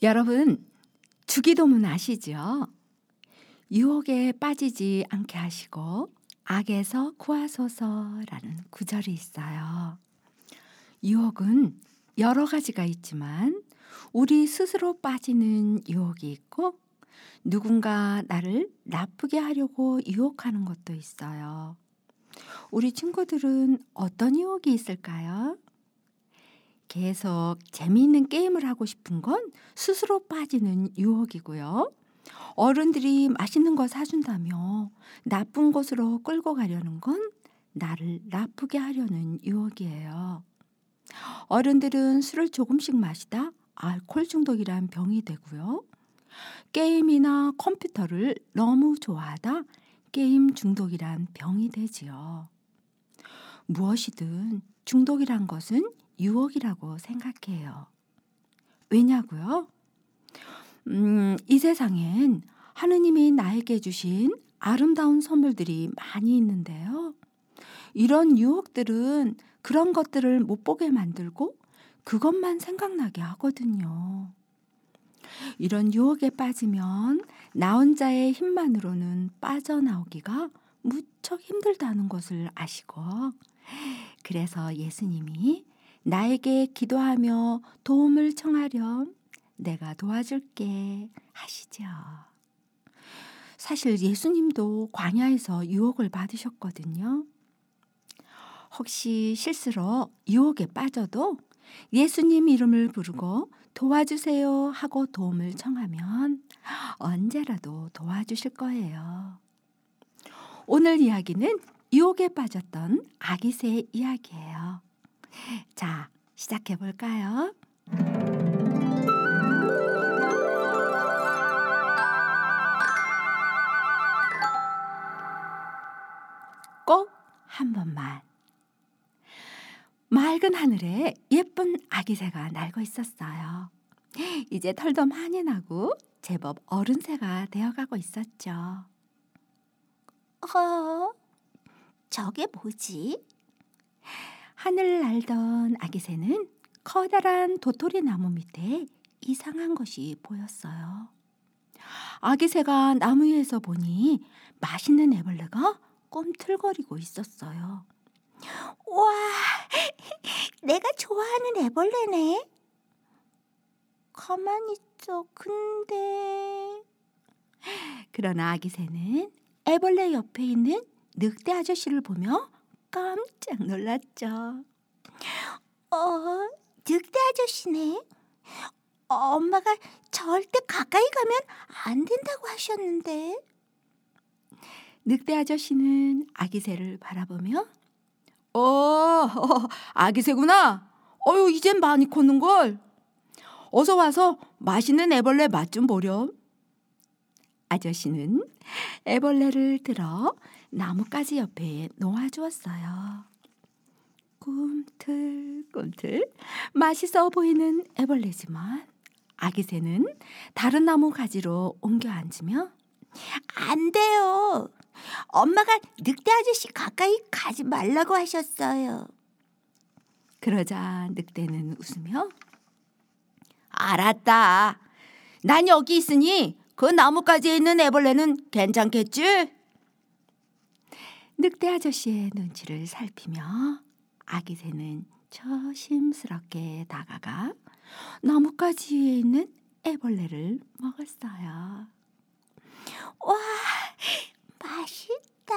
여러분, 주기도문 아시죠? 유혹에 빠지지 않게 하시고 악에서 구하소서라는 구절이 있어요. 유혹은 여러 가지가 있지만 우리 스스로 빠지는 유혹이 있고 누군가 나를 나쁘게 하려고 유혹하는 것도 있어요. 우리 친구들은 어떤 유혹이 있을까요? 계속 재미있는 게임을 하고 싶은 건 스스로 빠지는 유혹이고요. 어른들이 맛있는 거 사준다며 나쁜 곳으로 끌고 가려는 건 나를 나쁘게 하려는 유혹이에요. 어른들은 술을 조금씩 마시다 알코올 중독이란 병이 되고요. 게임이나 컴퓨터를 너무 좋아하다 게임 중독이란 병이 되지요. 무엇이든 중독이란 것은 유혹이라고 생각해요. 왜냐고요? 음, 이 세상엔 하느님이 나에게 주신 아름다운 선물들이 많이 있는데요. 이런 유혹들은 그런 것들을 못 보게 만들고 그것만 생각나게 하거든요. 이런 유혹에 빠지면 나 혼자의 힘만으로는 빠져나오기가 무척 힘들다는 것을 아시고 그래서 예수님이 나에게 기도하며 도움을 청하렴 내가 도와줄게 하시죠. 사실 예수님도 광야에서 유혹을 받으셨거든요. 혹시 실수로 유혹에 빠져도 예수님 이름을 부르고 도와주세요 하고 도움을 청하면 언제라도 도와주실 거예요. 오늘 이야기는 유혹에 빠졌던 아기새 이야기예요. 자, 시작해 볼까요? 꼭 한 번만. 맑은 하늘에 예쁜 아기새가 날고 있었어요. 이제 털도 많이 나고 제법 어른 새가 되어가고 있었죠. 어, 저게 뭐지? 하늘을 날던 아기 새는 커다란 도토리 나무 밑에 이상한 것이 보였어요. 아기 새가 나무 위에서 보니 맛있는 애벌레가 꿈틀거리고 있었어요. 와, 내가 좋아하는 애벌레네. 가만히 있어. 근데 그러나 아기 새는 애벌레 옆에 있는 늑대 아저씨를 보며 깜짝 놀랐죠. 어, 늑대 아저씨네. 엄마가 절대 가까이 가면 안 된다고 하셨는데. 늑대 아저씨는 아기새를 바라보며 어, 어 아기새구나. 어유 이젠 많이 컸는걸. 어서 와서 맛있는 애벌레 맛 좀 보렴. 아저씨는 애벌레를 들어 나뭇가지 옆에 놓아주었어요. 꿈틀꿈틀 맛있어 보이는 애벌레지만 아기 새는 다른 나무 가지로 옮겨 앉으며 안 돼요. 엄마가 늑대 아저씨 가까이 가지 말라고 하셨어요. 그러자 늑대는 웃으며 알았다. 난 여기 있으니 그 나뭇가지에 있는 애벌레는 괜찮겠지? 늑대 아저씨의 눈치를 살피며 아기 새는 조심스럽게 다가가 나뭇가지에 있는 애벌레를 먹었어요. 와, 맛있다.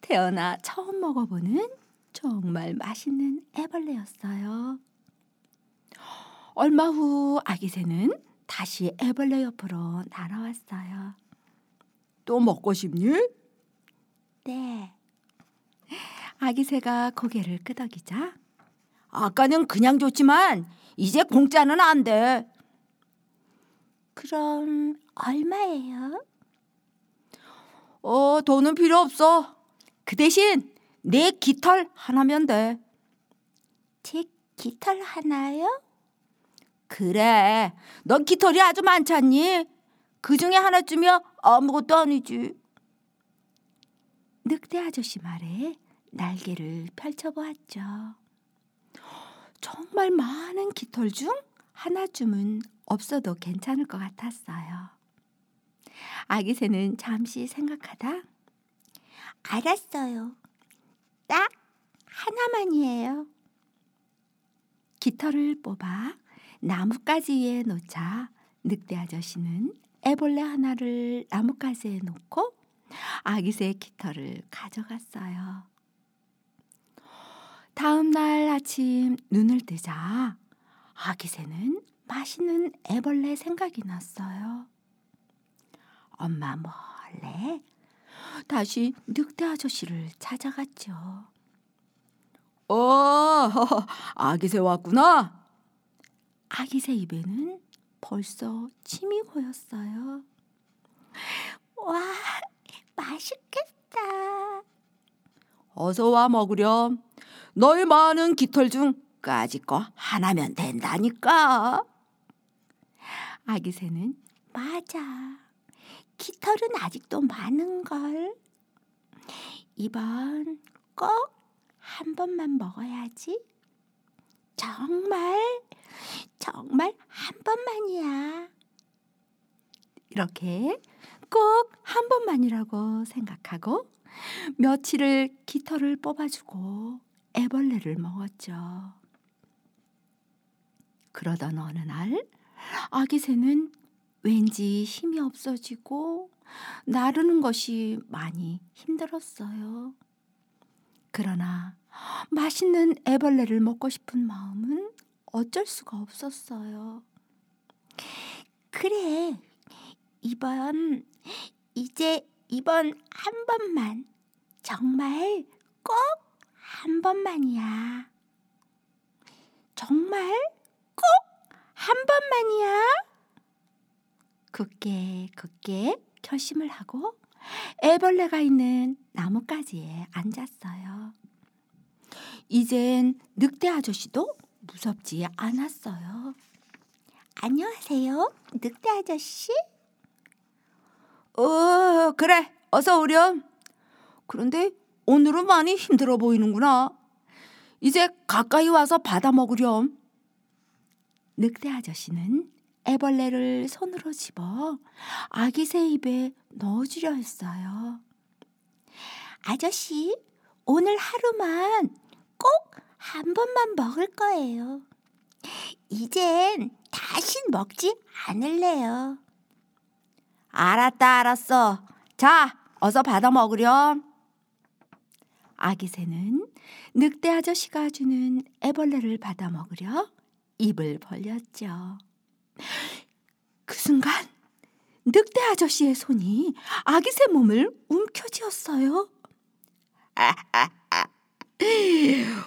태어나 처음 먹어보는 정말 맛있는 애벌레였어요. 얼마 후 아기 새는 다시 애벌레 옆으로 날아왔어요. 또 먹고 싶니? 네. 아기 새가 고개를 끄덕이자 아까는 그냥 좋지만 이제 공짜는 안 돼. 그럼 얼마예요? 어, 돈은 필요 없어. 그 대신 내 깃털 하나면 돼. 제 깃털 하나요? 그래. 넌 깃털이 아주 많잖니? 그 중에 하나쯤이야 아무것도 아니지. 늑대 아저씨 말에 날개를 펼쳐보았죠. 정말 많은 깃털 중 하나쯤은 없어도 괜찮을 것 같았어요. 아기 새는 잠시 생각하다 알았어요. 딱 하나만이에요. 깃털을 뽑아 나뭇가지에 놓자 늑대 아저씨는 애벌레 하나를 나뭇가지에 놓고 아기새의 깃털을 가져갔어요. 다음 날 아침 눈을 뜨자 아기새는 맛있는 애벌레 생각이 났어요. 엄마 몰래 다시 늑대 아저씨를 찾아갔죠. 어, 아기새 왔구나. 아기새 입에는 벌써 침이 고였어요. 와, 맛있겠다. 어서 와 먹으렴. 너희 많은 깃털 중 까짓 거 하나면 된다니까. 아기새는 맞아. 깃털은 아직도 많은 걸. 이번 꼭 한 번만 먹어야지. 정말 정말 한 번만이야. 이렇게 꼭 한 번만이라고 생각하고 며칠을 깃털을 뽑아주고 애벌레를 먹었죠. 그러던 어느 날 아기 새는 왠지 힘이 없어지고 나르는 것이 많이 힘들었어요. 그러나 맛있는 애벌레를 먹고 싶은 마음은 어쩔 수가 없었어요. 그래. 이번 이제 이번 한 번만 정말 꼭 한 번만이야. 정말 꼭 한 번만이야. 굳게 굳게 결심을 하고 애벌레가 있는 나뭇가지에 앉았어요. 이젠 늑대 아저씨도 무섭지 않았어요. 안녕하세요. 늑대 아저씨. 어, 그래. 어서 오렴. 그런데 오늘은 많이 힘들어 보이는구나. 이제 가까이 와서 받아 먹으렴. 늑대 아저씨는 애벌레를 손으로 집어 아기 새 입에 넣어주려 했어요. 아저씨, 오늘 하루만 꼭 한 번만 먹을 거예요. 이젠 다신 먹지 않을래요. 알았다, 알았어. 자, 어서 받아 먹으렴. 아기 새는 늑대 아저씨가 주는 애벌레를 받아 먹으려 입을 벌렸죠. 그 순간 늑대 아저씨의 손이 아기 새 몸을 움켜쥐었어요.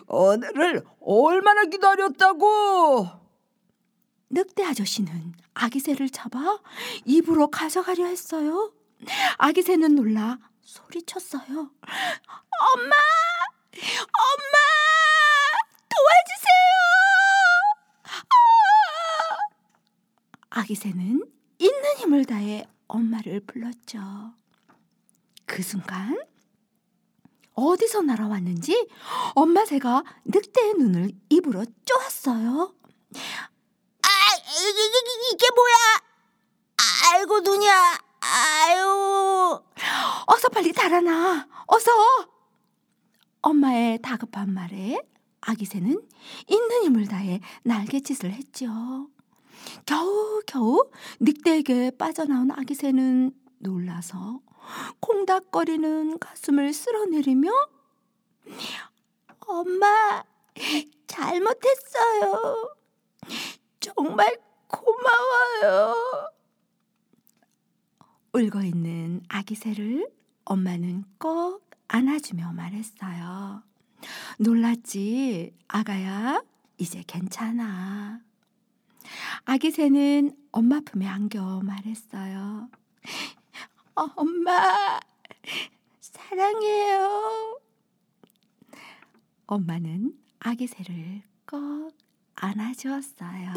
오늘을 얼마나 기다렸다고? 늑대 아저씨는 아기 새를 잡아 입으로 가져가려 했어요. 아기 새는 놀라 소리쳤어요. 엄마! 엄마! 도와주세요! 아! 아기 새는 있는 힘을 다해 엄마를 불렀죠. 그 순간 어디서 날아왔는지 엄마 새가 늑대의 눈을 입으로 쪼았어요. 아, 이게, 이게, 이게 뭐야? 아이고 눈이야. 아유. 어서 빨리 달아나. 어서. 엄마의 다급한 말에 아기 새는 있는 힘을 다해 날갯짓을 했죠. 겨우 겨우 늑대에게 빠져나온 아기 새는 놀라서 콩닥거리는 가슴을 쓸어내리며 엄마, 잘못했어요. 정말 고마워요. 울고 있는 아기 새를 엄마는 꼭 안아주며 말했어요. 놀랐지, 아가야. 이제 괜찮아. 아기 새는 엄마 품에 안겨 말했어요. 어, 엄마 사랑해요. 엄마는 아기 새를 꼭 안아주었어요.